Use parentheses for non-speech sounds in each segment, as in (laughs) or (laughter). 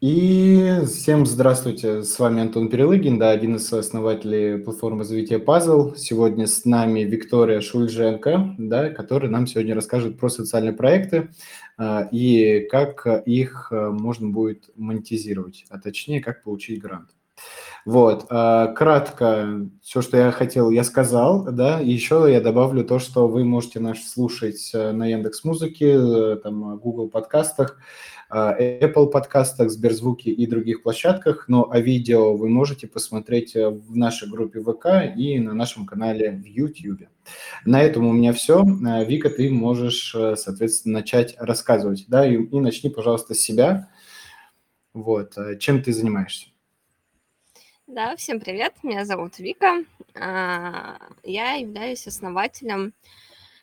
И всем здравствуйте, с вами Антон Перелыгин, да, один из основателей платформы развития Puzzle. Сегодня с нами Виктория Шульженко, да, которая нам сегодня расскажет про социальные проекты а, и как их а, можно будет монетизировать, а точнее, как получить грант. Вот, а, кратко, все, что я хотел, я сказал, да, еще я добавлю то, что вы можете нас слушать э, на Яндекс Музыке, э, там, Google подкастах, Apple подкастах, Сберзвуке и других площадках, но а видео вы можете посмотреть э, в нашей группе ВК и на нашем канале в YouTube. На этом у меня все. Вика, ты можешь, соответственно, начать рассказывать, да, и, и начни, пожалуйста, с себя. Вот, чем ты занимаешься? Да, всем привет, меня зовут Вика. Я являюсь основателем,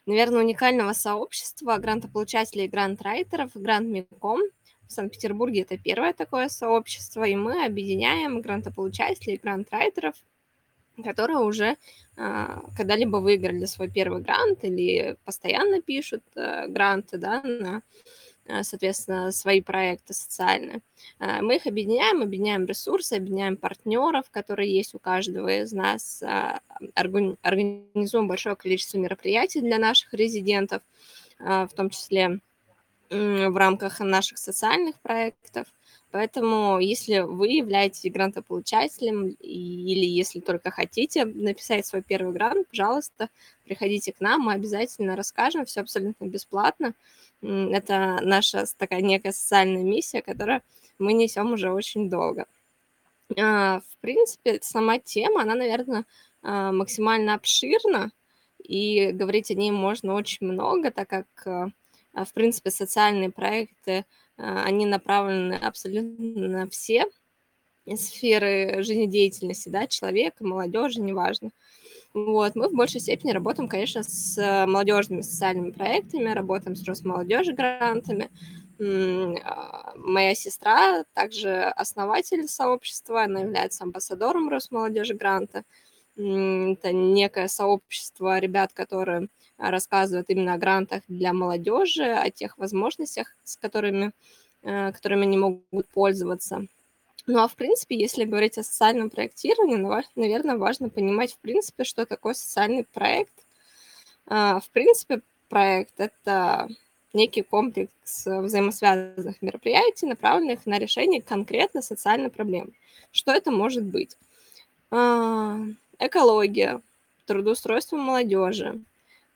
наверное, уникального сообщества грантополучателей и грантрайтеров «Грант.Миком». В Санкт-Петербурге это первое такое сообщество, и мы объединяем грантополучателей грантрайтеров, которые уже а, когда-либо выиграли свой первый грант или постоянно пишут э, гранты да, на Э, соответственно, свои проекты социальные. Э, мы их объединяем, объединяем ресурсы, объединяем партнеров, которые есть у каждого из нас, э, организуем большое количество мероприятий для наших резидентов, в том числе в рамках наших социальных проектов. Поэтому, если вы являетесь грантополучателем или если только хотите написать свой первый грант, пожалуйста, приходите к нам, мы обязательно расскажем, все абсолютно бесплатно. Это наша такая некая социальная миссия, которую мы несем уже очень долго. А, в принципе, сама тема, она, наверное, а, максимально обширна, и говорить о ней можно очень много, так как, а, в принципе, социальные проекты, они направлены абсолютно на все сферы жизнедеятельности, да, человека, молодежи, неважно. Вот, мы в большей степени работаем, конечно, с молодежными социальными проектами, работаем с Росмолодежи грантами. А, моя сестра также основатель сообщества, она является амбассадором Росмолодежи гранта. Это некое сообщество ребят, которые рассказывают именно о грантах для молодежи, о тех возможностях, с которыми, э, которыми они могут пользоваться. Ну, а в принципе, если говорить о социальном проектировании, наверное, важно понимать, в принципе, что такое социальный проект. А, в принципе, проект – это некий комплекс взаимосвязанных мероприятий, направленных на решение конкретно социальной проблемы. Что это может быть? А, экология, трудоустройство молодежи,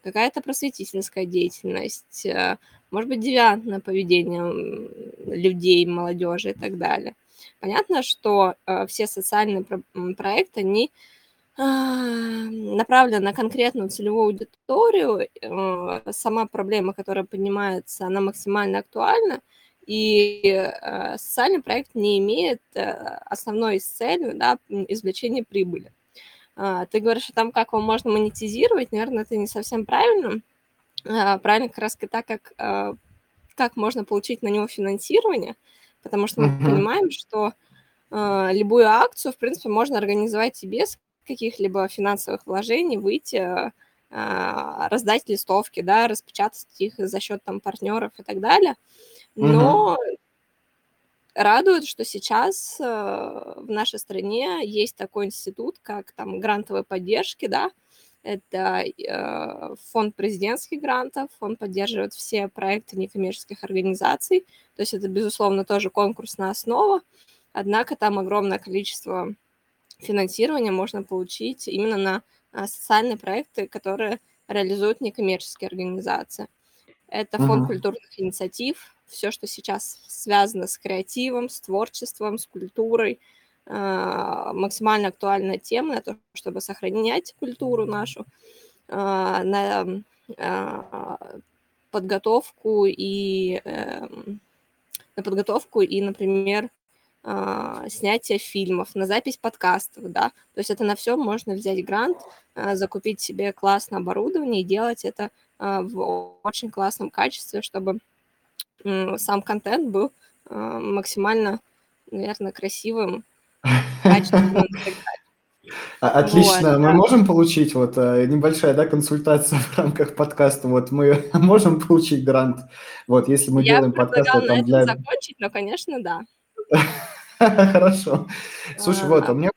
какая-то просветительская деятельность, э, может быть, девиантное поведение людей, молодежи и так далее. Понятно, что э, все социальные про- проекты, они э, направлены на конкретную целевую аудиторию. Э, сама проблема, которая поднимается, она максимально актуальна. И социальный проект не имеет основной целью да, извлечения прибыли. Э, ты говоришь, что там как его можно монетизировать, наверное, это не совсем правильно. Э, правильно как раз так, как, э, как можно получить на него финансирование – потому что мы uh-huh. понимаем, что любую акцию, в принципе, можно организовать и без каких-либо финансовых вложений, выйти, раздать листовки, да, распечатать их за счет там партнеров и так далее. Но. Радует, что сейчас э, в нашей стране есть такой институт, как там грантовой поддержки, да, это э, фонд президентских грантов, он поддерживает все проекты некоммерческих организаций, то есть это, безусловно, тоже конкурсная основа, однако там огромное количество финансирования можно получить именно на а, социальные проекты, которые реализуют некоммерческие организации. Это фонд uh-huh. культурных инициатив, все, что сейчас связано с креативом, с творчеством, с культурой, а, максимально актуальная тема на то, чтобы сохранять культуру нашу, а, на а, подготовку и эм, на подготовку и, например, снятие фильмов, на запись подкастов, да, то есть это на все можно взять грант, закупить себе классное оборудование и делать это в очень классном качестве, чтобы сам контент был максимально, наверное, красивым (laughs) а, отлично. Мы можем получить вот э, небольшая да, консультация (laughs) в рамках подкаста. Вот мы (laughs) можем получить грант. Вот если мы Я делаем подкаст там для... закончить, но, конечно, да. Хорошо. Слушай, вот, а у меня,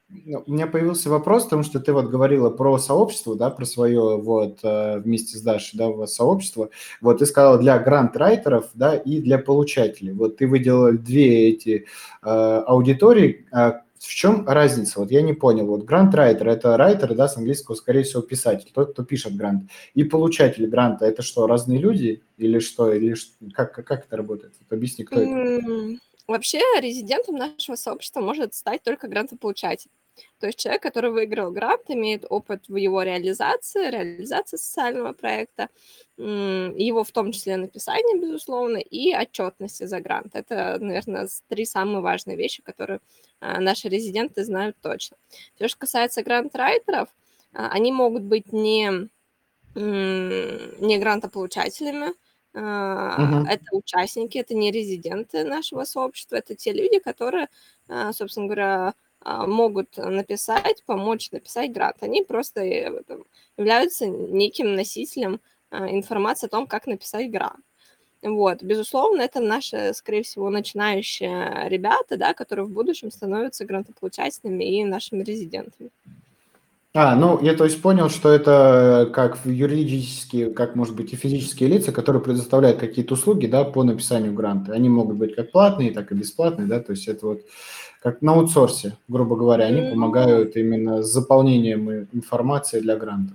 у меня появился вопрос, потому что ты вот говорила про сообщество, да, про свое вот э, вместе с Дашей, да, у вас сообщество. Вот ты сказала для грант-райтеров, да, и для получателей. Вот ты выделила две эти э, аудитории. А в чем разница? Вот я не понял. Вот грант-райтер – это райтер, да, с английского, скорее всего, писатель, тот, кто пишет грант. И получатель гранта – это что, разные люди? Или что? Или как, как это работает? Вот объясни, кто это. Вообще резидентом нашего сообщества может стать только грантополучатель. То есть человек, который выиграл грант, имеет опыт в его реализации, реализации социального проекта, его в том числе написание, безусловно, и отчетности за грант. Это, наверное, три самые важные вещи, которые а, наши резиденты знают точно. То, что касается грант-райтеров, а, они могут быть не, не грантополучателями, Uh-huh. Это участники, это не резиденты нашего сообщества, это те люди, которые, собственно говоря, могут написать, помочь написать грант. Они просто э, являются неким носителем информации о том, как написать грант. Вот, безусловно, это наши, скорее всего, начинающие ребята, да, которые в будущем становятся грантополучателями и нашими резидентами. А, ну, я то есть понял, что это как юридические, как, может быть, и физические лица, которые предоставляют какие-то услуги, да, по написанию гранта. Они могут быть как платные, так и бесплатные, да, то есть это вот как на аутсорсе, грубо говоря, они помогают именно с заполнением информации для гранта.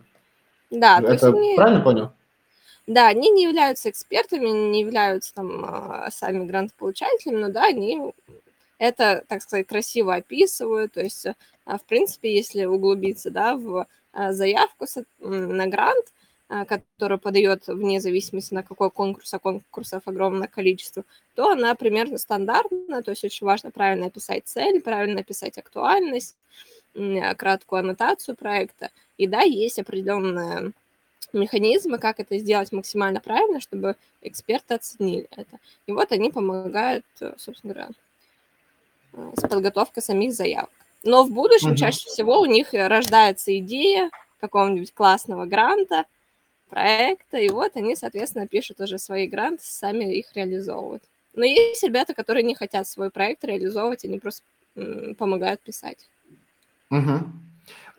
Да, это они... правильно понял? Да, они не являются экспертами, не являются там а, сами грантополучателями, но да, они это, так сказать, красиво описывают. То есть, а, в принципе, если углубиться да, в а, заявку на грант, которую подает вне зависимости на какой конкурс, а конкурсов огромное количество, то она примерно стандартная, то есть очень важно правильно описать цель, правильно описать актуальность, краткую аннотацию проекта. И да, есть определенная механизмы, как это сделать максимально правильно, чтобы эксперты оценили это. И вот они помогают, э, собственно говоря, с подготовкой самих заявок. Но в будущем угу. чаще всего у них рождается идея какого-нибудь классного гранта, проекта, и вот они, соответственно, пишут уже свои гранты, сами их реализовывают. Но есть ребята, которые не хотят свой проект реализовывать, они просто помогают писать. Угу.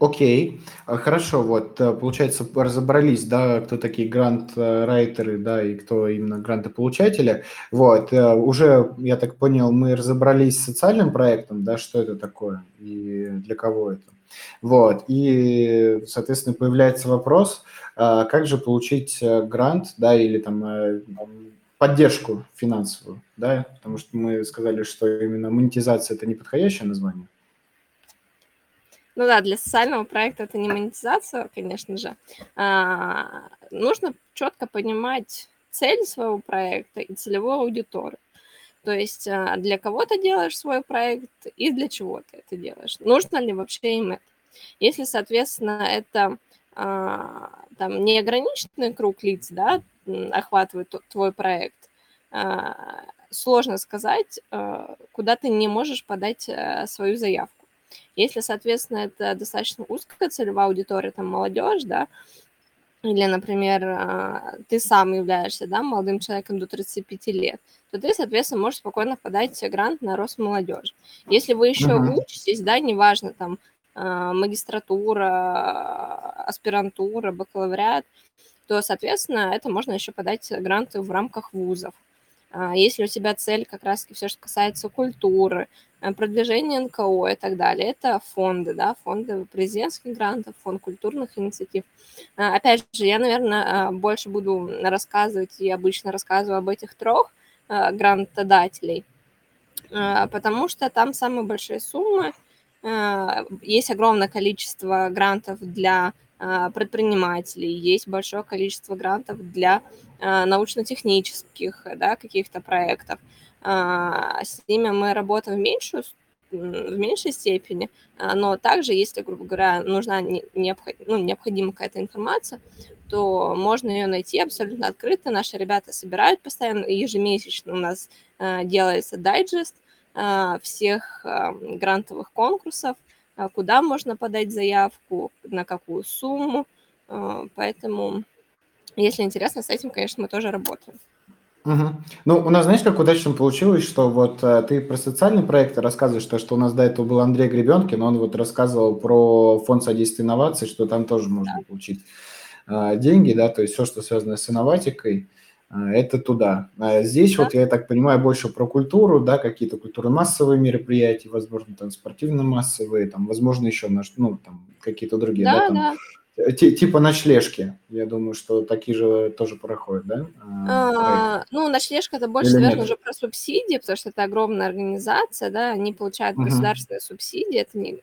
Окей, а, хорошо, вот, э, получается, разобрались, да, кто такие грант-райтеры, да, и кто именно грантополучатели. Вот, э, уже, я так понял, мы разобрались с социальным проектом, да, что это такое и для кого это. Вот, и, соответственно, появляется вопрос, а, как же получить э, грант, да, или там поддержку финансовую, да, потому что мы сказали, что именно монетизация – это неподходящее название. Ну да, для социального проекта это не монетизация, конечно же. А, нужно четко понимать цель своего проекта и целевую аудиторию. То есть а, для кого ты делаешь свой проект и для чего ты это делаешь. Нужно ли вообще им это? Если, соответственно, это а, там неограниченный круг лиц, да, охватывает твой проект, а, сложно сказать, куда ты не можешь подать а, свою заявку. Если, соответственно, это достаточно узкая целевая аудитория, там молодежь, да, или, например, а, ты сам являешься да, молодым человеком до 35 лет, то ты, соответственно, можешь спокойно подать грант на рост молодежи. Если вы еще uh-huh. учитесь, да, неважно, там, а, магистратура, аспирантура, бакалавриат, то, соответственно, это можно еще подать гранты в рамках вузов. А, если у тебя цель как раз все, что касается культуры, э, продвижения НКО и так далее, это фонды, да, фонды президентских грантов, фонд культурных инициатив. А, опять же, я, наверное, а, больше буду рассказывать, и обычно рассказываю об этих трех грантодателей, потому что там самые большие суммы, есть огромное количество грантов для предпринимателей, есть большое количество грантов для а, научно-технических да, каких-то проектов. А, с ними мы работаем в меньшую в меньшей степени, а, но также, если, грубо говоря, нужна необход... ну, необходима какая-то информация, то можно ее найти абсолютно открыто. Наши ребята собирают постоянно, ежемесячно у нас делается дайджест всех грантовых конкурсов, куда можно подать заявку, на какую сумму. Поэтому если интересно, с этим, конечно, мы тоже работаем. Мгм. Ну, у нас, знаешь, как удачно получилось, что вот э, ты про социальные проекты рассказываешь, то, что у нас до этого был Андрей Гребенкин, он вот рассказывал про фонд содействия инноваций, что там тоже можно получить э, деньги, да, то есть все, что связано с инноватикой, это туда. А здесь Да. вот, я так понимаю, больше про культуру, да, какие-то культурно-массовые мероприятия, возможно, там спортивно-массовые, там, возможно, еще, наш- ну, там, какие-то другие, да, Да, там, да. э, ти- типа ночлежки. Я думаю, что такие же тоже проходят, да, проекты? А, ну, ночлежка- это больше, Или наверное, нет? уже про субсидии, потому что это огромная организация, да, они получают Мгм. государственные субсидии, это не,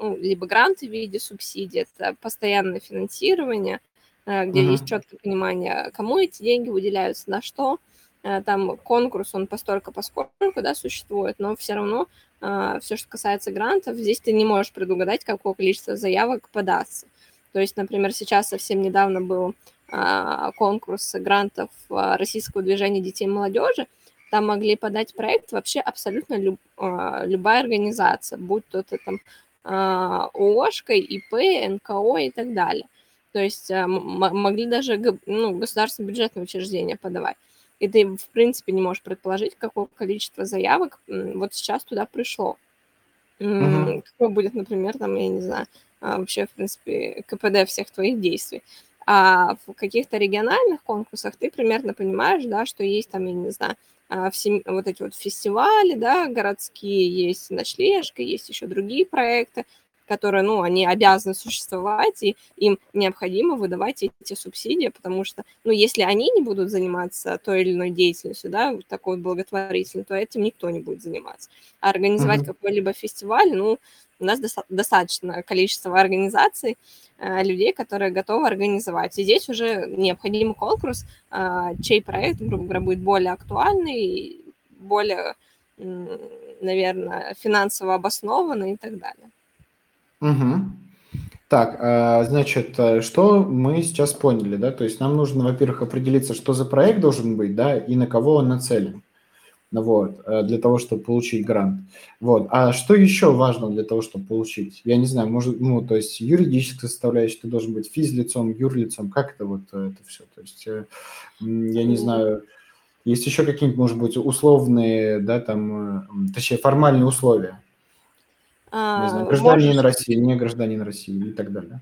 ну, либо гранты в виде субсидий, это постоянное финансирование, э, где есть Мгм. четкое понимание, кому эти деньги выделяются, на что. Э, Там конкурс, он постолько поскольку, да, существует, но все равно все, что касается грантов, здесь ты не можешь предугадать, какое количество заявок подастся. То есть, например, сейчас совсем недавно был конкурс грантов Российского движения детей и молодежи, там могли подать проект вообще абсолютно люб, любая организация, будь то это там ООшка, ИП, НКО и так далее. То есть а, могли даже ну, государственные бюджетные учреждения подавать. И ты, в принципе, не можешь предположить, какое количество заявок вот сейчас туда пришло. М, Какое будет, например, там, я не знаю, а, вообще, в принципе, КПД всех твоих действий. А в каких-то региональных конкурсах ты примерно понимаешь, да, что есть там, я не знаю, а, все вот эти вот фестивали, да, городские, есть ночлежка, есть еще другие проекты, которые, ну, они обязаны существовать, и им необходимо выдавать эти субсидии, потому что, ну, если они не будут заниматься той или иной деятельностью, да, такой вот благотворительной, то этим никто не будет заниматься. А организовать Мгм. какой-либо фестиваль, ну, у нас доста- достаточно количество организаций, э, людей, которые готовы организовать. И здесь уже необходим конкурс, а, чей проект, грубо говоря, будет более актуальный, более, наверное, финансово обоснованный и так далее. Мгм. Так, а, значит, э, что мы сейчас поняли, да? То есть нам нужно, во-первых, определиться, что за проект должен быть, да, и на кого он нацелен. Ну Вот, э, для того, чтобы получить грант. Вот. А что еще важно для того, чтобы получить? Я не знаю, может, ну, то есть юридическая составляющая, ты должен быть физлицом, юрлицом, как это вот э, это все? То есть, э, я не знаю, есть еще какие-нибудь, может быть, условные, да, там, э, точнее, формальные условия? Не знаю, А, гражданин можешь, России, не гражданин России и так далее.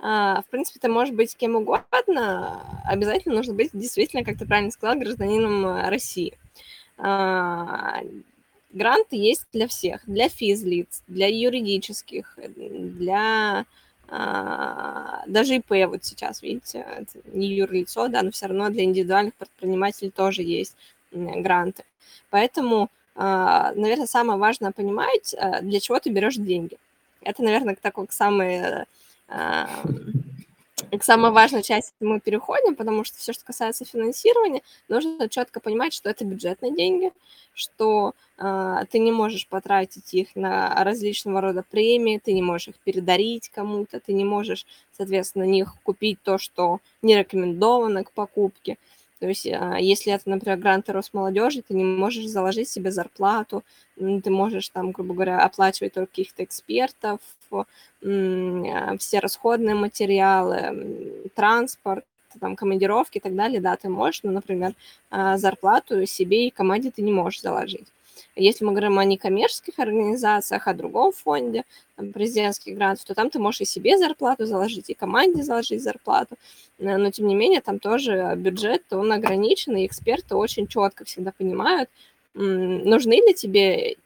а, в принципе, ты можешь быть кем угодно, обязательно нужно быть действительно, как ты правильно сказала, гражданином э, России. А, Гранты есть для всех, для физлиц, для юридических, для а, даже ИП вот сейчас, видите, это не юрлицо, да, но все равно для индивидуальных предпринимателей тоже есть гранты. Поэтому, наверное, самое важное понимать, а, для чего ты берешь деньги. Это, наверное, такой самый а, к самой важной части мы переходим, потому что все, что касается финансирования, нужно четко понимать, что это бюджетные деньги, что ты не можешь потратить их на различного рода премии, ты не можешь их передарить кому-то, ты не можешь, соответственно, на них купить то, что не рекомендовано к покупке. То есть, э, если это, например, гранты Росмолодежи, ты не можешь заложить себе зарплату, ты можешь там, грубо говоря, оплачивать только каких-то экспертов, все расходные материалы, транспорт, там, командировки и так далее, да, ты можешь, но, например, зарплату себе и команде ты не можешь заложить. Если мы говорим о некоммерческих организациях, о другом фонде, там, президентских грантов, то там ты можешь и себе зарплату заложить, и команде заложить зарплату, но, тем не менее, там тоже бюджет, он ограничен, и эксперты очень четко всегда понимают, нужны ли тебе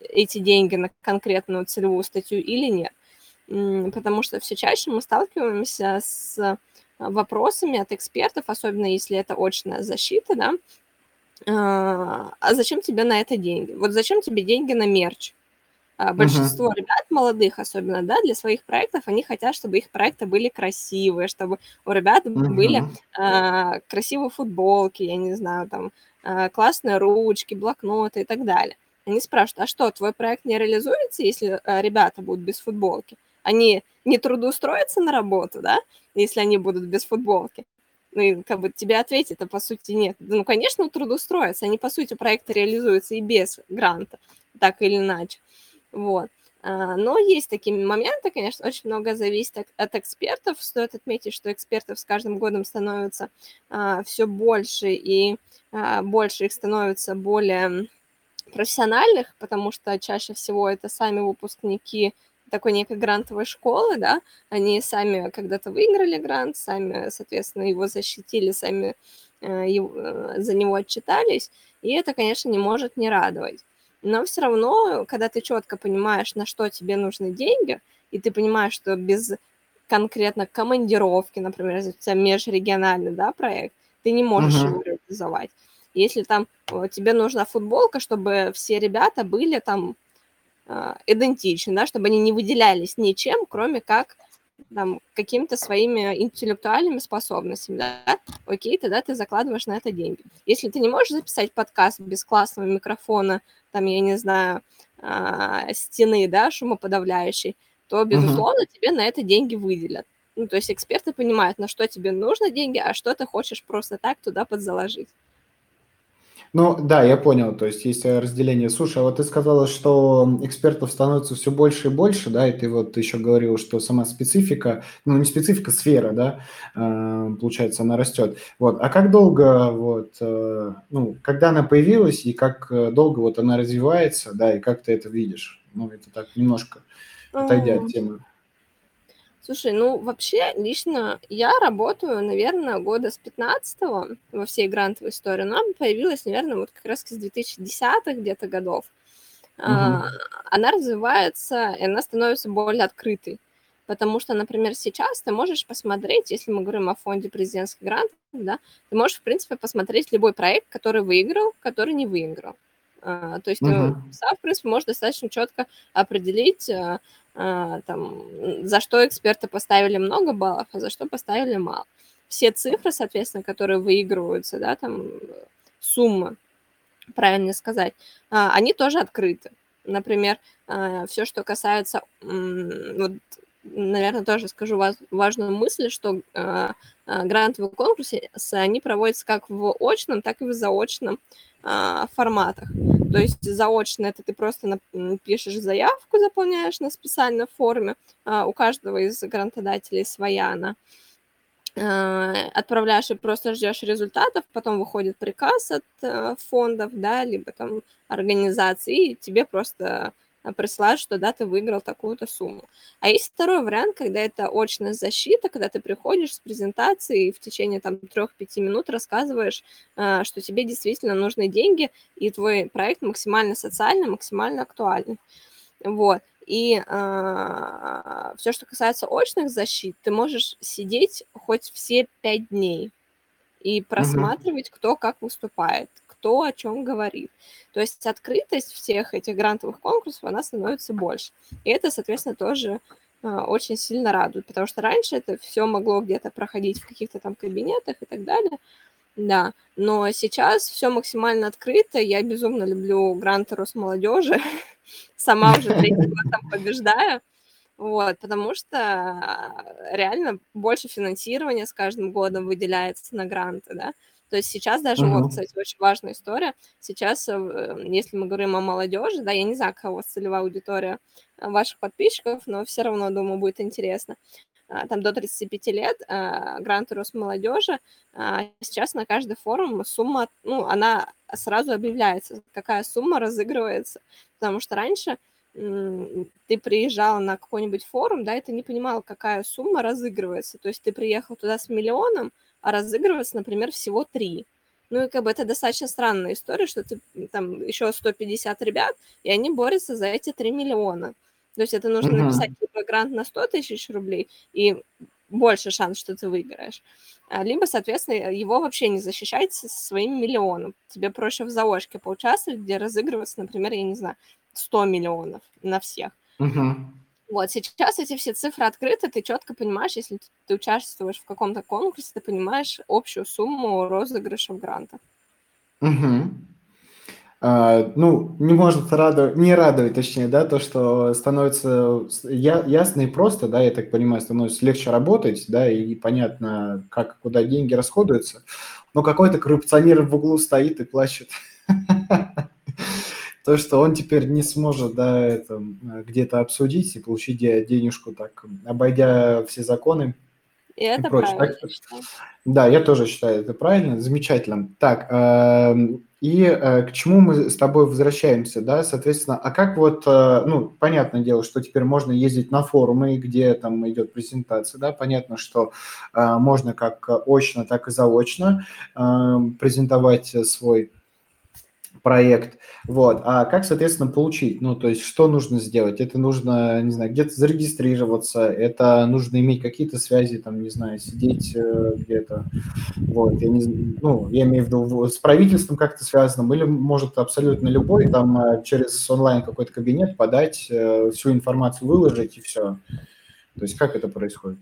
эти деньги на конкретную целевую статью или нет. Потому что все чаще мы сталкиваемся с вопросами от экспертов, особенно если это очная защита, да, а зачем тебе на это деньги? Вот зачем тебе деньги на мерч? Большинство uh-huh. ребят молодых, особенно, да, для своих проектов, они хотят, чтобы их проекты были красивые, чтобы у ребят uh-huh. были а, красивые футболки, я не знаю, там, а, классные ручки, блокноты и так далее. Они спрашивают, а что, твой проект не реализуется, если а, ребята будут без футболки? они не трудоустроятся на работу, да, если они будут без футболки. Ну, и как бы тебе ответить, а по сути нет. Ну, конечно, трудоустроятся. Они, по сути, проекты реализуются и без гранта, так или иначе. Вот. А, но есть такие моменты, конечно, очень много зависит от, экспертов. Стоит отметить, что экспертов с каждым годом становится а, все больше, и больше их становится более профессиональных, потому что чаще всего это сами выпускники такой некой грантовой школы, да, они сами когда-то выиграли грант, сами, соответственно, его защитили, сами э, его, э, за него отчитались, и это, конечно, не может не радовать. Но все равно, когда ты четко понимаешь, на что тебе нужны деньги, и ты понимаешь, что без конкретно командировки, например, если у тебя межрегиональный да, проект, ты не можешь uh-huh. его реализовать. Если там э, тебе нужна футболка, чтобы все ребята были там идентичны, да, чтобы они не выделялись ничем, кроме как там, какими-то своими интеллектуальными способностями, да, окей, тогда ты закладываешь на это деньги. Если ты не можешь записать подкаст без классного микрофона, там, я не знаю, э, стены, да, шумоподавляющей, то, безусловно, uh-huh. тебе на это деньги выделят. Ну, то есть эксперты понимают, на что тебе нужны деньги, а что ты хочешь просто так туда подзаложить. Ну да, я понял, то есть есть разделение. Слушай, а вот ты сказала, что экспертов становится все больше и больше, да, и ты вот еще говорил, что сама специфика, ну не специфика, сфера, да, э, получается, она растет. Вот, а как долго вот, э, ну, когда она появилась и как долго вот она развивается, да, и как ты это видишь? Ну, это так немножко отойдя от темы. Слушай, ну вообще лично я работаю, наверное, года с 15-го во всей грантовой истории. Она появилась, наверное, вот как раз с 2010-х где-то годов. Угу. А, она развивается, и она становится более открытой. Потому что, например, сейчас ты можешь посмотреть, если мы говорим о фонде президентских грантов, да, ты можешь, в принципе, посмотреть любой проект, который выиграл, который не выиграл. А, то есть угу. ты сам, в принципе, можешь достаточно четко определить, а, там, за что эксперты поставили много баллов, а за что поставили мало. Все цифры, соответственно, которые выигрываются, да, там, суммы, правильно сказать, а, они тоже открыты. Например, а, все, что касается, вот, наверное, тоже скажу важную мысль, что грантовые конкурсы, они проводятся как в очном, так и в заочном форматах. То есть заочно это ты просто пишешь заявку, заполняешь на специальной форме. А, у каждого из грантодателей своя она. А, отправляешь и просто ждешь результатов, потом выходит приказ от э, фондов, да, либо там организации, и тебе просто присылают, что да, ты выиграл такую-то сумму. А есть второй вариант, когда это очная защита, когда ты приходишь с презентацией и в течение там 3-5 минут рассказываешь, а, что тебе действительно нужны деньги, и твой проект максимально социальный, максимально актуальный. Вот. И э, а, все, что касается очных защит, ты можешь сидеть хоть все пять дней и просматривать, угу. кто как выступает, кто о чем говорит. То есть открытость всех этих грантовых конкурсов, она становится больше. И это, соответственно, тоже э, очень сильно радует, потому что раньше это все могло где-то проходить в каких-то там кабинетах и так далее. Да, но сейчас все максимально открыто. Я безумно люблю гранты Росмолодежи. (laughs) Сама уже (laughs) третий год там побеждаю. Вот, потому что э, реально больше финансирования с каждым годом выделяется на гранты, да. То есть сейчас даже, uh-huh. вот, кстати, очень важная история. Сейчас, э, если мы говорим о молодежи, да, я не знаю, вас целевая аудитория э, ваших подписчиков, но все равно, думаю, будет интересно. А, там до 35 лет а, гранты Росмолодежи, а, сейчас на каждый форум сумма, ну, она сразу объявляется, какая сумма разыгрывается, потому что раньше ты приезжал на какой-нибудь форум, да, и ты не понимал, какая сумма разыгрывается. То есть ты приехал туда с миллионом, а разыгрывается, например, всего три. Ну и как бы это достаточно странная история, что ты там еще 150 ребят, и они борются за эти 3 миллиона. То есть это нужно uh-huh. написать либо грант на 100 тысяч рублей, и больше шанс, что ты выиграешь. А, либо, соответственно, его вообще не защищать своим миллионом. Тебе проще в заочке поучаствовать, где разыгрывается, например, я не знаю, 100 миллионов на всех. Uh-huh. Вот, сейчас эти все цифры открыты, ты четко понимаешь, если ты участвуешь в каком-то конкурсе, ты понимаешь общую сумму розыгрышев гранта. Угу. А, ну, не может радовать, не радовать, точнее, да, то, что становится я, ясно и просто, да, я так понимаю, становится легче работать, да, и понятно, как, куда деньги расходуются, но какой-то коррупционер в углу стоит и плачет. (laughs) то, что он теперь не сможет, да, это где-то обсудить и получить денежку так, обойдя все законы. И это прочее. правильно. Так, да, я тоже считаю это правильно, замечательно. Так, э, и э, к чему мы с тобой возвращаемся, да, соответственно, а как вот, э, ну, понятное дело, что теперь можно ездить на форумы, где там идет презентация, да, понятно, что э, можно как очно, так и заочно э, презентовать свой проект. Вот. А как, соответственно, получить? Ну, то есть, что нужно сделать? Это нужно, не знаю, где-то зарегистрироваться, это нужно иметь какие-то связи, там, не знаю, сидеть э, где-то. Вот. Я, не, ну, я имею в виду с правительством как-то связанным, или может абсолютно любой, там, э, через онлайн какой-то кабинет подать, э, всю информацию выложить и все. То есть как это происходит?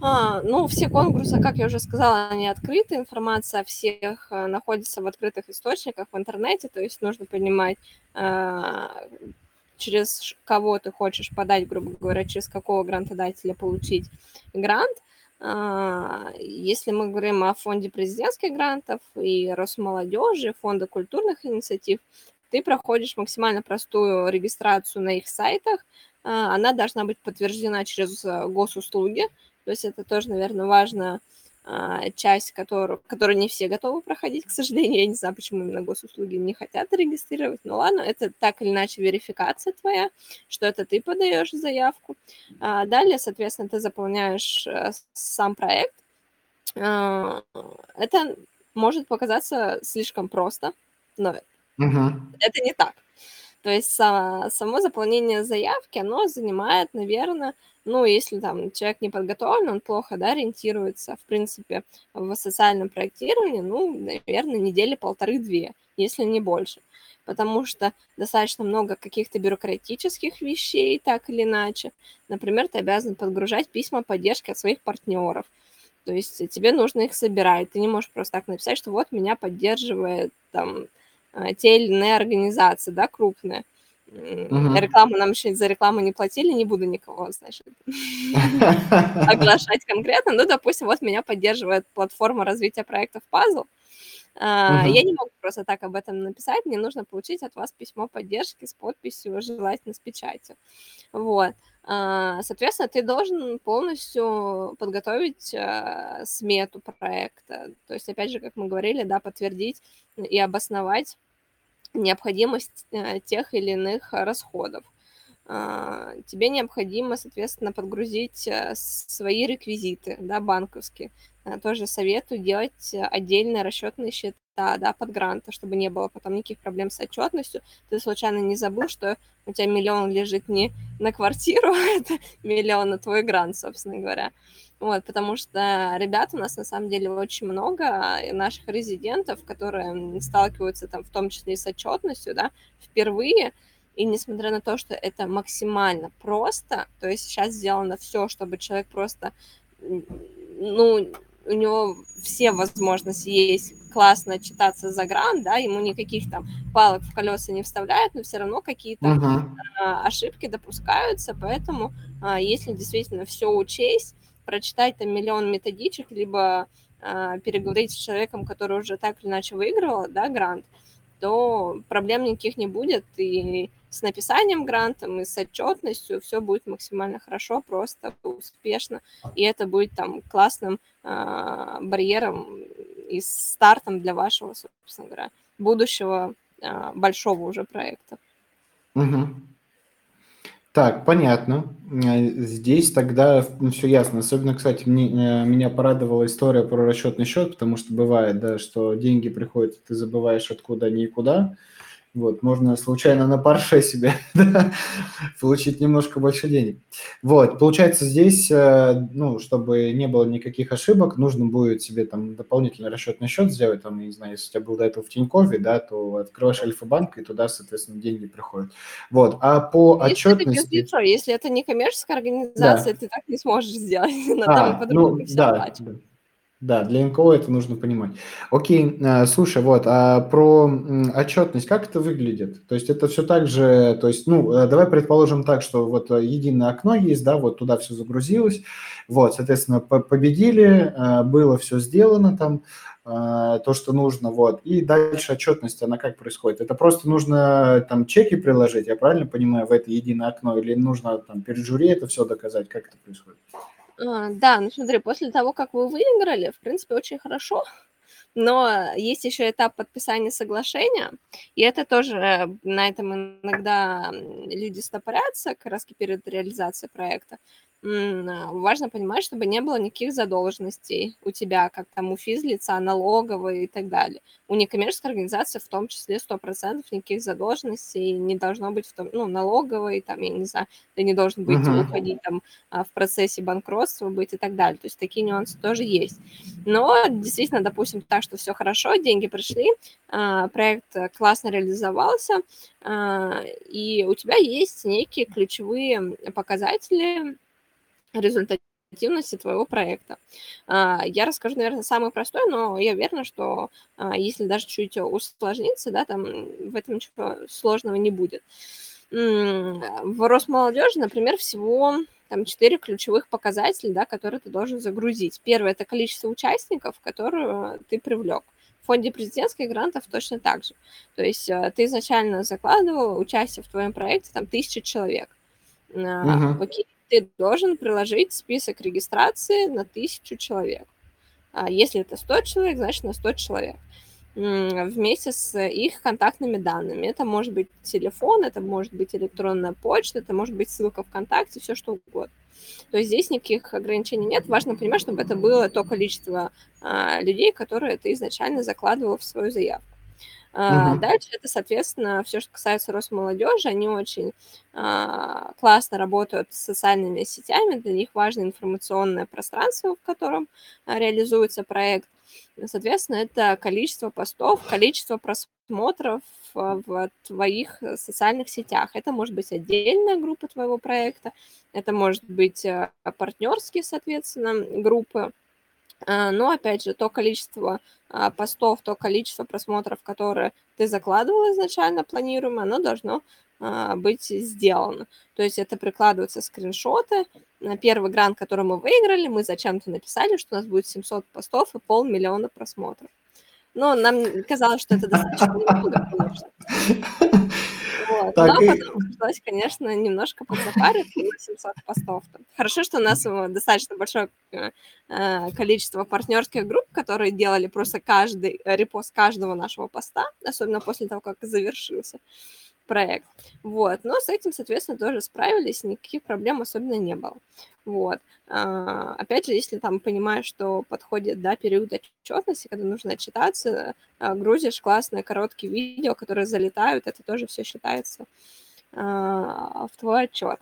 А, ну, все конкурсы, как я уже сказала, они открыты, информация о всех э, находится в открытых источниках в интернете, то есть нужно понимать, э, через кого ты хочешь подать, грубо говоря, через какого грантодателя получить грант. А, если мы говорим о фонде президентских грантов и Росмолодежи, фонда культурных инициатив, ты проходишь максимально простую регистрацию на их сайтах, она должна быть подтверждена через э, госуслуги, то есть это тоже, наверное, важная а, часть, которую, которую не все готовы проходить, к сожалению. Я не знаю, почему именно госуслуги не хотят регистрировать. Ну ладно, это так или иначе верификация твоя, что это ты подаешь заявку. А далее, соответственно, ты заполняешь э, сам проект. Это может показаться слишком просто, но угу. это не так. То есть само заполнение заявки, оно занимает, наверное, ну, если там человек не подготовлен, он плохо, да, ориентируется, в принципе, в социальном проектировании, ну, наверное, недели полторы-две, если не больше. Потому что достаточно много каких-то бюрократических вещей, так или иначе. Например, ты обязан подгружать письма поддержки от своих партнеров. То есть тебе нужно их собирать. Ты не можешь просто так написать, что вот меня поддерживает там те или иные организации, да, крупные. Угу. Рекламу нам еще за рекламу не платили, не буду никого, значит, (laughs) (laughs) оглашать конкретно. Ну, допустим, вот меня поддерживает платформа развития проектов Puzzle. Uh, Я не могу просто так об этом написать, мне нужно получить от вас письмо поддержки с подписью, желательно с печатью. Вот. Uh, соответственно, ты должен полностью подготовить uh, смету проекта. То есть, опять же, как мы говорили, да, подтвердить и обосновать необходимость э, тех или иных расходов. А, тебе необходимо, соответственно, подгрузить э, свои реквизиты, да, банковские. Э, тоже советую делать отдельные расчетные счета, да, под гранты, чтобы не было потом никаких проблем с отчетностью. Ты случайно не забыл, что у тебя миллион лежит не на квартиру, (laughs) это миллион на твой грант, собственно говоря. Вот, потому что ребят у нас на самом деле очень много, наших резидентов, которые сталкиваются там в том числе и с отчетностью, да, впервые, и несмотря на то, что это максимально просто, то есть сейчас сделано все, чтобы человек просто, ну, у него все возможности есть классно читаться за грант, да, ему никаких там палок в колеса не вставляют, но все равно какие-то uh-huh. а, ошибки допускаются, поэтому а, если действительно все учесть, прочитать там миллион методичек, либо э, переговорить с человеком, который уже так или иначе выигрывал, да, грант, то проблем никаких не будет, и с написанием грантом, и с отчетностью все будет максимально хорошо, просто успешно, и это будет там классным э, барьером и стартом для вашего, собственно говоря, будущего э, большого уже проекта. Угу. Так, понятно. Э, здесь тогда все ясно. Особенно, кстати, мне, э, меня порадовала история про расчетный счет, потому что бывает, да, что деньги приходят, ты забываешь откуда они и куда. Вот, можно случайно на парше себе (laughs) да, получить немножко больше денег. Вот, получается, здесь, э, ну, чтобы не было никаких ошибок, нужно будет себе там дополнительный расчетный счет сделать, там, не знаю, если у тебя был до этого в Тинькове, да, то открываешь Альфа-банк, и туда, соответственно, деньги приходят. Вот, а по если отчетности... Это если это не коммерческая организация, да. ты так не сможешь сделать. (laughs) А, ну, да, да. Для НКО это нужно понимать. Окей, э, слушай, вот, а про отчетность, как это выглядит? То есть это все так же, то есть, ну, э, давай предположим так, что вот э, единое окно есть, да, вот туда все загрузилось, вот, соответственно, победили, было все сделано там, то, что нужно, вот, и дальше отчетность, она как происходит? Это просто нужно там чеки приложить, я правильно понимаю, в это единое окно, или нужно там перед жюри это все доказать, как это происходит? А, да, ну смотри, после того, как вы выиграли, в принципе, очень хорошо, но есть еще этап подписания соглашения, и это тоже на этом иногда люди стопорятся как раз перед реализацией проекта. А, важно понимать, чтобы не было никаких задолженностей у тебя, как там у физлица, налоговой и так далее. У некоммерческой организации в том числе 100% никаких задолженностей не должно быть в том, ну, налоговой, там, я не знаю, ты не должен быть, uh-huh. уходить там а, в процессе банкротства быть и так далее. То есть такие нюансы тоже есть. Но действительно, допустим, так, что все хорошо, деньги пришли, а, проект классно реализовался, и у тебя есть некие ключевые показатели, результативности твоего проекта. А, я расскажу, наверное, самый простой, но я уверена, что а, если даже чуть усложниться, да, там в этом ничего сложного не будет. В Росмолодежи, например, всего там четыре ключевых показателя, да, которые ты должен загрузить. Первое – это количество участников, которые ты привлек. В фонде президентских грантов точно так же. То есть э, ты изначально закладывал участие в твоем проекте там тысяча человек. Uh-huh. Окей, ты должен приложить список регистрации на тысячу человек. А если это 100 человек, значит на 100 человек вместе с их контактными данными. Это может быть телефон, это может быть электронная почта, это может быть ссылка ВКонтакте, все что угодно. То есть здесь никаких ограничений нет. Важно понимать, чтобы это было то количество а, людей, которые ты изначально закладывал в свою заявку. Угу. Дальше это, соответственно, все, что касается Росмолодежи, они очень а, классно работают с социальными сетями, для них важно информационное пространство, в котором а, реализуется проект. Соответственно, это количество постов, количество просмотров в твоих социальных сетях. Это может быть отдельная группа твоего проекта, это может быть партнерские, соответственно, группы, а, но, опять же, то количество а, постов, то количество просмотров, которые ты закладывал изначально планируемо, оно должно а, быть сделано. То есть это прикладываются скриншоты. На первый грант, который мы выиграли, мы зачем-то написали, что у нас будет 700 постов и полмиллиона просмотров. Но нам казалось, что это достаточно конечно. Вот. Так, Но и... потом пришлось, конечно, немножко подзапариться на 700 постов. Хорошо, что у нас достаточно большое э, э, количество партнерских групп, которые делали просто каждый репост каждого нашего поста, особенно после того, как завершился проект. Вот. Но с этим, соответственно, тоже справились, никаких проблем особенно не было. Вот. А, опять же, если там понимаешь, что подходит да, период отчетности, когда нужно отчитаться, а, грузишь классные короткие видео, которые залетают, это тоже все считается а, в твой отчет.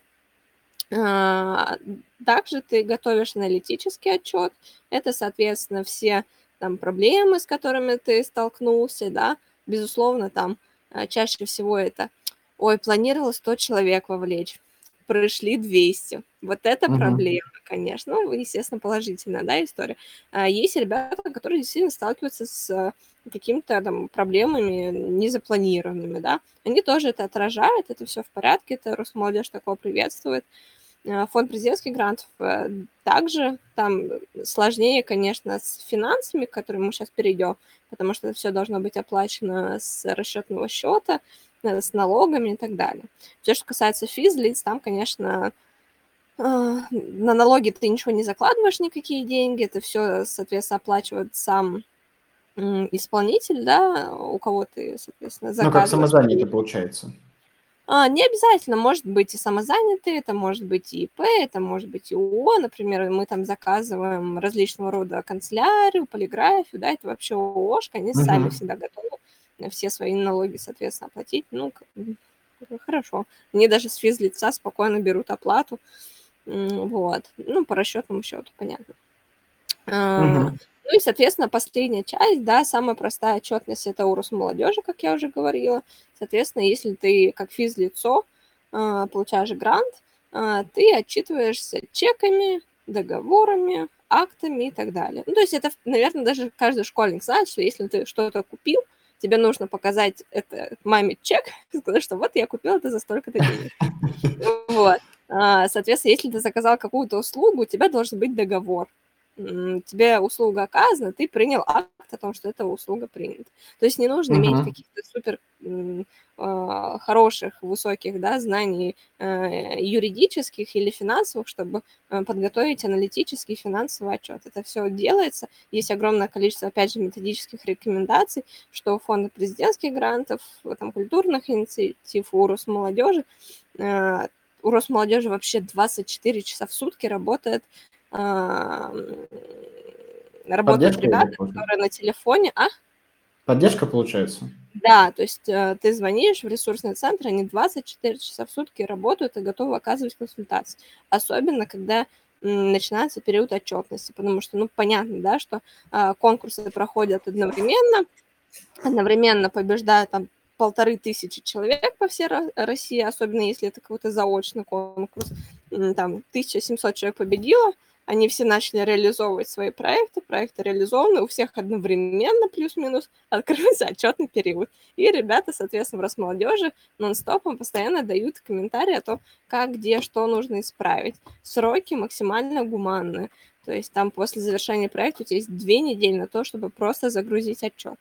А, также ты готовишь аналитический отчет. Это, соответственно, все там проблемы, с которыми ты столкнулся, да, безусловно, там чаще всего это, ой, планировала 100 человек вовлечь, пришли 200. Вот это угу. проблема, конечно. Ну, естественно, положительная, да, история. А есть ребята, которые действительно сталкиваются с какими-то там проблемами незапланированными, да. Они тоже это отражают, это все в порядке, это Росмолодежь такого приветствует. А, фонд президентских грантов э, также там сложнее, конечно, с финансами, к которым мы сейчас перейдем, потому что это все должно быть оплачено с расчетного счета, э, с налогами и так далее. Все, что касается физлиц, там, конечно, а, на налоги ты ничего не закладываешь, никакие деньги, это все, соответственно, оплачивает сам исполнитель, да, у кого ты, соответственно, заказываешь. Ну, как самозанятый, получается. А, не обязательно, может быть и самозанятые, это может быть и ИП, это может быть и ООО, например, мы там заказываем различного рода канцелярию, полиграфию, да, это вообще ООшка, они uh-huh. сами всегда готовы все свои налоги, соответственно, оплатить, ну, хорошо. Они даже с физлица спокойно берут оплату, вот, ну, по расчетному счету, понятно. Uh-huh. Ну и, соответственно, последняя часть, да, самая простая отчетность – это урус молодежи, как я уже говорила. Соответственно, если ты как физлицо э, получаешь грант, э, ты отчитываешься чеками, договорами, актами и так далее. Ну, то есть это, наверное, даже каждый школьник знает, что если ты что-то купил, тебе нужно показать это маме чек, (laughs) сказать, что вот я купил это за столько-то денег. (laughs) Вот. А, соответственно, если ты заказал какую-то услугу, у тебя должен быть договор. Тебе услуга оказана, ты принял акт о том, что эта услуга принята. То есть не нужно uh-huh. иметь каких-то супер э, хороших, высоких да, знаний э, юридических или финансовых, чтобы э, подготовить аналитический финансовый отчет. Это все делается. Есть огромное количество, опять же, методических рекомендаций, что у фонда президентских грантов, там, культурных инициатив, у Росмолодежи у Росмолодежи вообще 24 часа в сутки работает работают Поддержка ребята, которые на телефоне, а? Поддержка получается? Да, то есть э, ты звонишь в ресурсный центр, они 24 часа в сутки работают и готовы оказывать консультации. Особенно, когда начинается период отчетности, потому что, ну, понятно, да, что э, конкурсы проходят одновременно, одновременно побеждают там полторы тысячи человек по всей России, особенно если это какой-то заочный конкурс, там 1700 человек победило, они все начали реализовывать свои проекты, проекты реализованы, у всех одновременно плюс-минус (laughs) открылся отчетный период. И ребята, соответственно, в Росмолодежи нон-стопом постоянно дают комментарии о том, как, где, что нужно исправить. Сроки максимально гуманные. То есть там после завершения проекта у тебя есть две недели на то, чтобы просто загрузить отчет.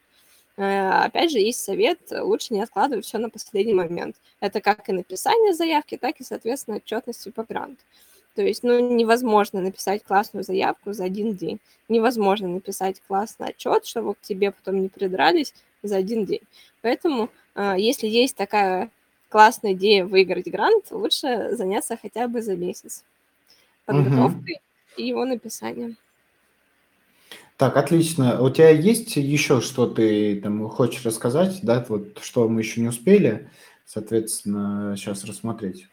Э, опять же, есть совет, лучше не откладывать все на последний момент. Это как и написание заявки, так и, соответственно, отчетности по гранту. То есть, ну, невозможно написать классную заявку за один день. Невозможно написать классный отчет, чтобы к тебе потом не придрались за один день. Поэтому, а, если есть такая классная идея выиграть грант, лучше заняться хотя бы за месяц подготовкой угу. и его написанием. Так, отлично. У тебя есть еще что ты там хочешь рассказать, да, вот что мы еще не успели, соответственно, сейчас рассмотреть?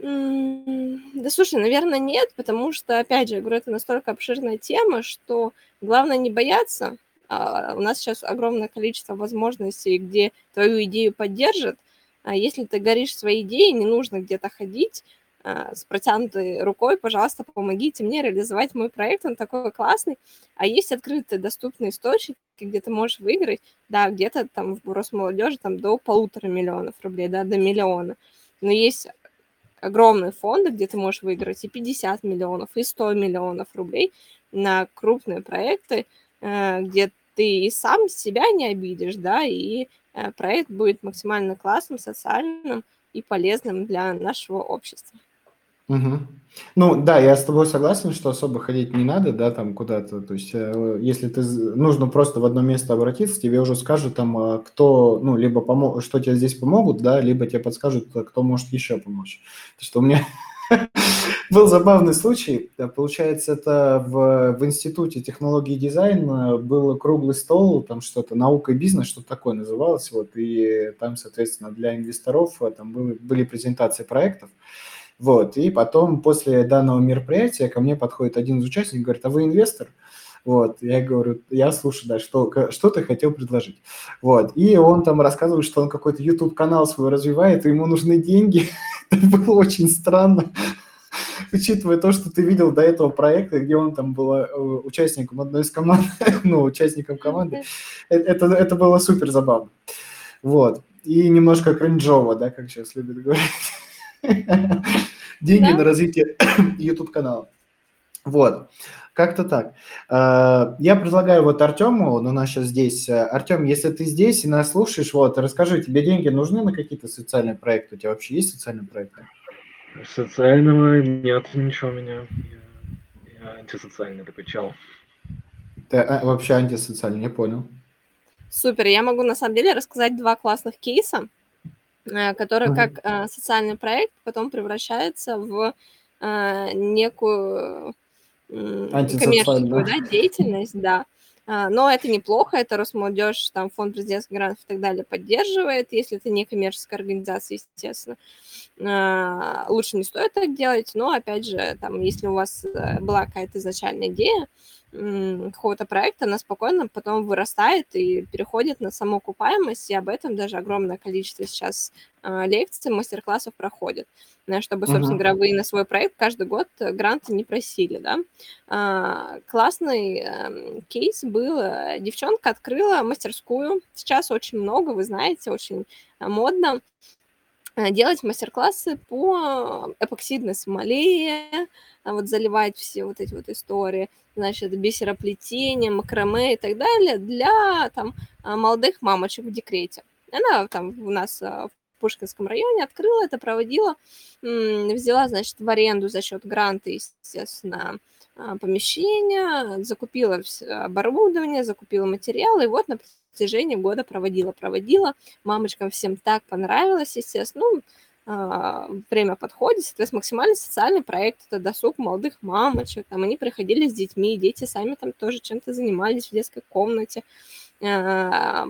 Да слушай, наверное, нет, потому что, опять же, я говорю, это настолько обширная тема, что главное не бояться. А, у нас сейчас огромное количество возможностей, где твою идею поддержат. А если ты горишь своей идеей, не нужно где-то ходить а, с протянутой рукой, пожалуйста, помогите мне реализовать мой проект, он такой классный. А есть открытые доступные источники, где ты можешь выиграть, да, где-то там в Росмолодежи там до полутора миллионов рублей, да, до миллиона. Но есть огромные фонды, где ты можешь выиграть и 50 миллионов, и 100 миллионов рублей на крупные проекты, э, где ты и сам себя не обидишь, да, и э, проект будет максимально классным, социальным и полезным для нашего общества. Угу. Ну да, я с тобой согласен, что особо ходить не надо, да, там куда-то. То есть, э, если ты нужно просто в одно место обратиться, тебе уже скажут там, а, кто, ну, либо помо... что тебе здесь помогут, да, либо тебе подскажут, кто может еще помочь. То что у меня (laughs) был забавный случай. Получается, это в, в Институте технологии и дизайна был круглый стол, там что-то, наука и бизнес, что-то такое называлось, вот, и там, соответственно, для инвесторов э, там были, были презентации проектов. Вот, и потом после данного мероприятия ко мне подходит один из участников, говорит, а вы инвестор? Вот, я говорю, я слушаю, да, что, что ты хотел предложить? Вот, и он там рассказывает, что он какой-то YouTube-канал свой развивает, и ему нужны деньги. (laughs) Это было очень странно, (laughs) учитывая то, что ты видел до этого проекта, где он там был э, участником одной из команд, (laughs) ну, участником команды. Э, это, это было супер забавно. Вот, и немножко кринжово, да, как сейчас любят говорить. (laughs) Деньги на развитие (coughs) YouTube канала. Вот, как-то так. А, я предлагаю вот Артему, он у нас сейчас здесь. Артем, если ты здесь и нас слушаешь, вот, расскажи, тебе деньги нужны на какие-то социальные проекты? У тебя вообще есть социальные проекты? Социального нет ничего у меня. Я, я антисоциальный такой чел. Ты а, вообще антисоциальный, не понял. Супер, я могу на самом деле рассказать два классных кейса. Э, который как э, социальный проект потом превращается в э, некую коммерческую да, деятельность, да. Но это неплохо, это Росмолодежь, там фонд президентских грантов и так далее поддерживает, если это не коммерческая организация, естественно. Лучше не стоит так делать, но, опять же, там, если у вас была какая-то изначальная идея, какого-то проекта, она спокойно потом вырастает и переходит на самоокупаемость, и об этом даже огромное количество сейчас а, лекций, мастер-классов проходит, чтобы, собственно uh-huh. говоря, вы на свой проект каждый год гранты не просили, да. А, классный эм, кейс был, э, девчонка открыла мастерскую, сейчас очень много, вы знаете, очень модно, Э, делать мастер-классы по эпоксидной смоле, а, вот заливать все вот эти вот истории, значит, бисероплетение, макраме и так далее для там а, молодых мамочек в декрете. Она там у нас а, в Пушкинском районе открыла это, проводила, взяла, значит, в аренду за счет гранта, естественно, помещение, закупила оборудование, закупила материалы, и вот на протяжении года проводила, проводила. Мамочкам всем так понравилось, естественно. Ну, а, время подходит, соответственно, максимально социальный проект, это досуг молодых мамочек, там они приходили с детьми, дети сами там тоже чем-то занимались в детской комнате, а,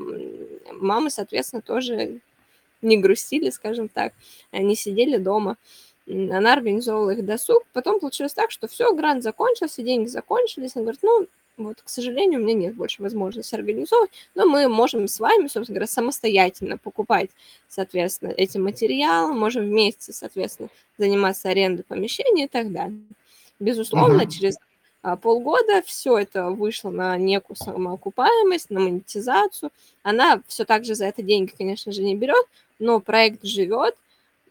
мамы, соответственно, тоже не грустили, скажем так, не сидели дома, она организовывала их досуг, потом получилось так, что все, грант закончился, деньги закончились, она говорит, ну, вот, к сожалению, у меня нет больше возможности организовывать, но мы можем с вами, собственно говоря, самостоятельно покупать, соответственно, эти материалы, можем вместе, соответственно, заниматься арендой помещения и так далее. Безусловно, uh-huh. через а, полгода все это вышло на некую самоокупаемость, на монетизацию. Она все так же за это деньги, конечно же, не берет, но проект живет,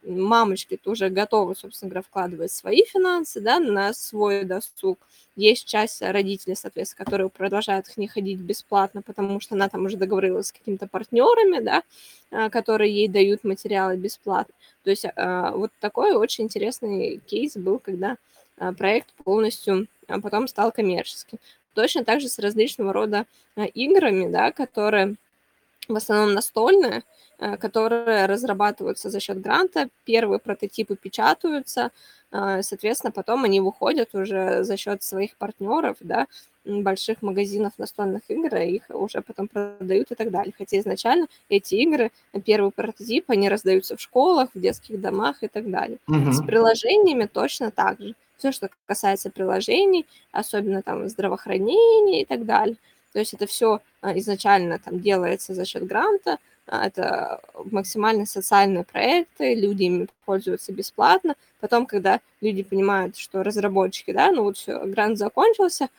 мамочки тоже готовы, собственно говоря, вкладывать свои финансы, да, на свой досуг. Есть часть родителей, соответственно, которые продолжают к ней ходить бесплатно, потому что она там уже договорилась с какими-то партнерами, да, а, которые ей дают материалы бесплатно. То есть а, вот такой очень интересный кейс был, когда а, проект полностью потом стал коммерческим. Точно так же с различного рода играми, да, которые в основном настольные, которые разрабатываются за счет гранта. Первые прототипы печатаются, э, соответственно, потом они выходят уже за счет своих партнеров, да, больших магазинов настольных игр, их уже потом продают и так далее. Хотя изначально эти игры, первый прототип, они раздаются в школах, в детских домах и так далее. Угу. С приложениями точно так же. Все, что касается приложений, особенно там здравоохранения и так далее. То есть это все э, изначально там делается за счет гранта, это максимально социальные проекты, люди ими пользуются бесплатно. Потом, когда люди понимают, что разработчики, да, ну вот все, грант закончился,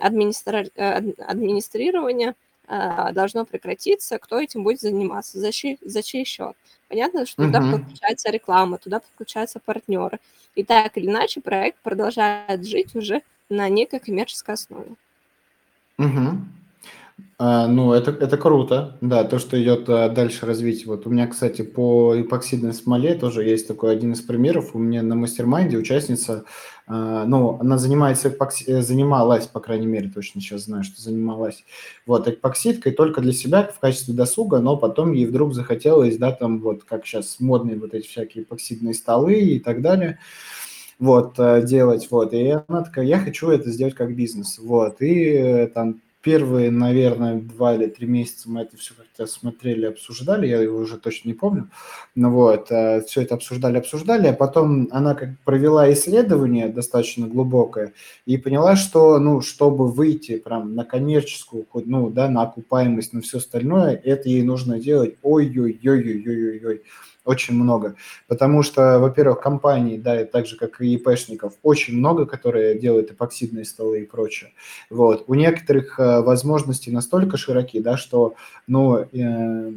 администра... Э, администрирование а, должно прекратиться, кто этим будет заниматься, за чей, за чей счет. Понятно, что туда uh-huh. подключается реклама, туда подключаются партнеры. И так или иначе проект продолжает жить уже на некой коммерческой основе. Угу. А, ну, это, это круто, да, то, что идет а, дальше развитие. Вот у меня, кстати, по эпоксидной смоле тоже есть такой один из примеров. У меня на mastermind е участница, а, ну, она занимается эпокси... Э, занималась, по крайней мере, точно сейчас знаю, что занималась, вот, эпоксидкой только для себя в качестве досуга, но потом ей вдруг захотелось, да, там вот, как сейчас модные вот эти всякие эпоксидные столы и так далее, вот, э, делать, вот, и она такая, я хочу это сделать как бизнес, вот, и э, там первые, наверное, два или три месяца мы это все как-то смотрели, обсуждали, я его уже точно не помню, но вот, э, все это обсуждали, обсуждали, а потом она как провела исследование достаточно глубокое и поняла, что, ну, чтобы выйти прям на коммерческую, ну, да, на окупаемость, на все остальное, это ей нужно делать ой-ой-ой-ой-ой-ой-ой, очень много. Потому что, во-первых, компаний, да, так же, как и ИПшников, очень много, которые делают эпоксидные столы и прочее. Вот. У некоторых э, возможности настолько широки, да, что, ну, э,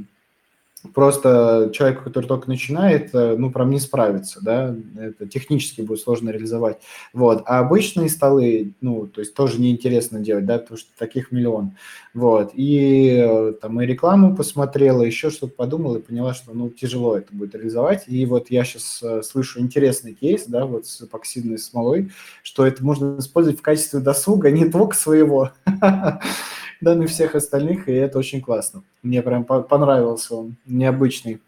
просто человеку, который только начинает, э, ну, прям не справится, да, это технически будет сложно реализовать, вот, а обычные столы, ну, то есть тоже неинтересно делать, да, потому что таких миллион, вот, и э, там и рекламу посмотрела, еще что-то подумала и поняла, что, ну, тяжело это будет реализовать, и вот я сейчас э, слышу интересный кейс, да, вот с эпоксидной смолой, что это можно использовать в качестве досуга не только своего, (laughs) данных всех остальных, и это очень классно. Мне прям понравился он, необычный.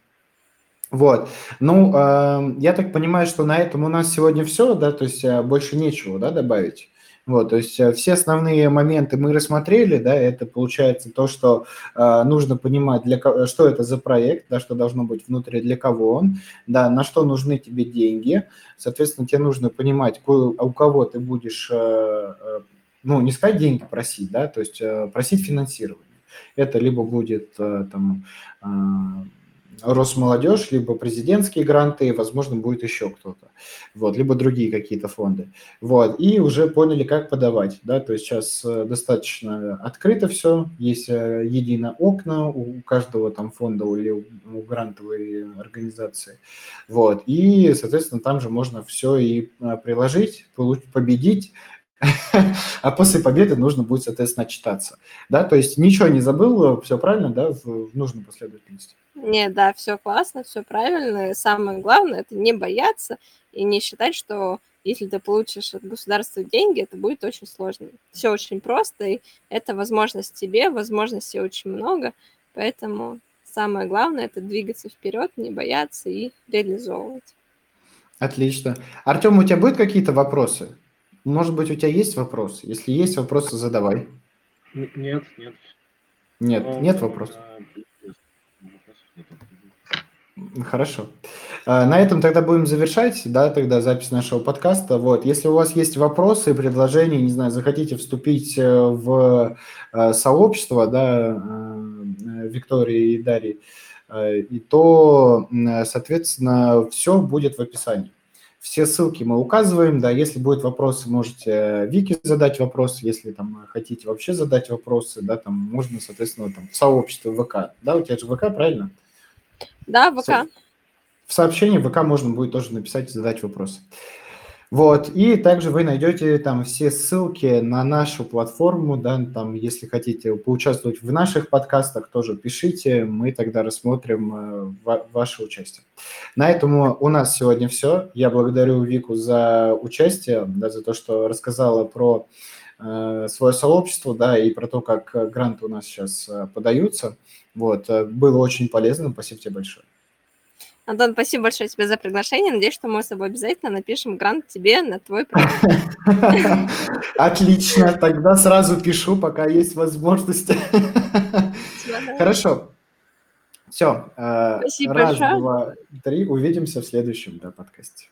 Вот. Ну, э, я так понимаю, что на этом у нас сегодня все, да, то есть э, больше нечего, да, добавить. Вот, то есть э, все основные моменты мы рассмотрели, да, это получается то, что э, нужно понимать, для что это за проект, да, что должно быть внутри, для кого он, да, на что нужны тебе деньги, соответственно, тебе нужно понимать, у кого ты будешь э, ну, не сказать деньги просить, да, то есть э, просить финансирование. Это либо будет э, там а, Росмолодежь, либо президентские гранты, возможно, будет еще кто-то, вот, либо другие какие-то фонды, вот, и уже поняли, как подавать, да, то есть сейчас э, достаточно открыто все, есть э, единое окна у каждого там фонда или у грантовой организации, вот, и, соответственно, там же можно все и э, приложить, победить, (laughs) а после победы нужно будет, соответственно, отчитаться. Да, то есть ничего не забыл, все правильно, да, в, нужной последовательности. Не, да, все классно, все правильно. самое главное это не бояться и не считать, что если ты получишь от государства деньги, это будет очень сложно. Все очень просто, и это возможность тебе, возможностей очень много, поэтому самое главное это двигаться вперед, не бояться и реализовывать. Отлично. Артем, у тебя будут какие-то вопросы? Может быть, у тебя есть вопросы? Если есть вопросы, задавай. Нет, нет. Нет, Но, нет вопросов. Хорошо. А, на этом тогда будем завершать, да, тогда запись нашего подкаста. Вот, если у вас есть вопросы, предложения, не знаю, захотите вступить э, в э, сообщество, да, э, Виктории и Дарьи, и то, соответственно, все будет в описании. Все ссылки мы указываем, да, если будут вопросы, можете Вике задать вопрос, если там хотите вообще задать вопросы, да, там можно, соответственно, там в сообщество ВК, да, у тебя же ВК, правильно? Да, ВК. В сообщении ВК можно будет тоже написать и задать вопросы. Вот, и также вы найдете там все ссылки на нашу платформу, да, там, если хотите поучаствовать в наших подкастах, тоже пишите, мы тогда рассмотрим э, ваше участие. На этом у нас сегодня все. Я благодарю Вику за участие, да, за то, что рассказала про э, свое сообщество, да, и про то, как гранты у нас сейчас э, подаются. Вот, э, было очень полезно, спасибо тебе большое. Антон, спасибо большое тебе за приглашение. Надеюсь, что мы с тобой обязательно напишем грант тебе на твой проект. (laughs) Отлично, тогда сразу пишу, пока есть возможность. Хорошо. Все. Спасибо Раз, два, три. Увидимся в следующем да, подкасте.